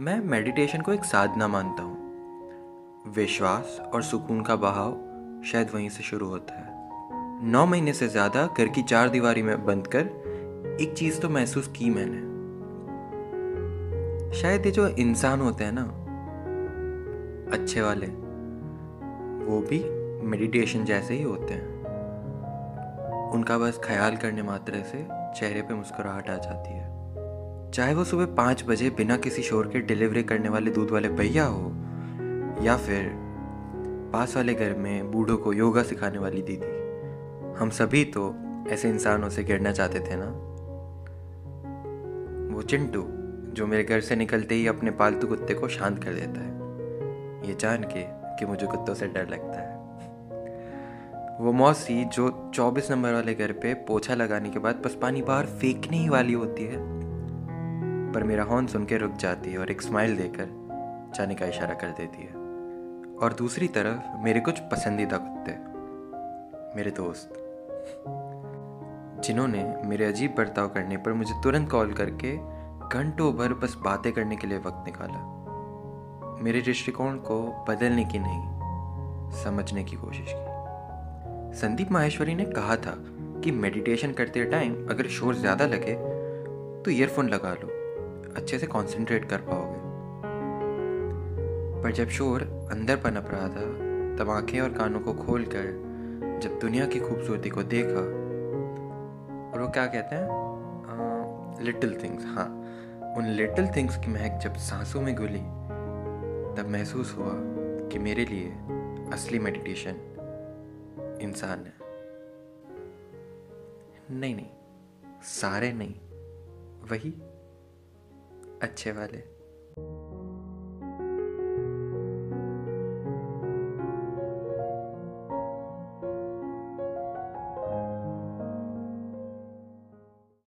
मैं मेडिटेशन को एक साधना मानता हूँ। विश्वास और सुकून का बहाव शायद वहीं से शुरू होता है। नौ महीने से ज़्यादा घर की चार दीवारी में बंद कर एक चीज़ तो महसूस की मैंने। शायद ये जो इंसान होते हैं ना, अच्छे वाले, वो भी मेडिटेशन जैसे ही होते हैं। उनका बस ख्याल करने मात्र से चेहरे पे मुस्कुराहट आ जाती है। चाहे वो सुबह पाँच बजे बिना किसी शोर के डिलीवरी करने वाले दूध वाले भैया हो, या फिर पास वाले घर में बूढ़ों को योगा सिखाने वाली दीदी। हम सभी तो ऐसे इंसानों से गिरना चाहते थे ना? वो चिंटू, जो मेरे घर से निकलते ही अपने पालतू कुत्ते को शांत कर देता है, ये जान के कि मुझे कुत्तों से डर लगता है। वो मौसी, जो 24 नंबर वाले घर पे पोछा लगाने के बाद बस पानी बाहर फेंकने ही वाली होती है। पर मेरा हॉर्न सुन के रुक जाती है और एक स्माइल देकर जाने का इशारा कर देती है। और दूसरी तरफ़ मेरे कुछ पसंदीदा कुत्ते, मेरे दोस्त, जिन्होंने मेरे अजीब बर्ताव करने पर मुझे तुरंत कॉल करके घंटों भर बस बातें करने के लिए वक्त निकाला। मेरे दृष्टिकोण को बदलने की नहीं, समझने की कोशिश की। संदीप माहेश्वरी ने कहा था कि मेडिटेशन करते टाइम अगर शोर ज़्यादा लगे तो ईयरफोन लगा लो। अच्छे से कंसंट्रेट कर पाओगे। पर जब शोर अंदर पनप रहा था, तब आँखें और कानों को खोलकर जब दुनिया की खूबसूरती को देखा, और वो क्या कहते हैं? लिटिल थिंग्स हाँ। उन लिटिल थिंग्स की महक जब सांसों में घुली, तब महसूस हुआ कि मेरे लिए असली मेडिटेशन इंसान है। नहीं नहीं, सारे नहीं, वही अच्छे वाले।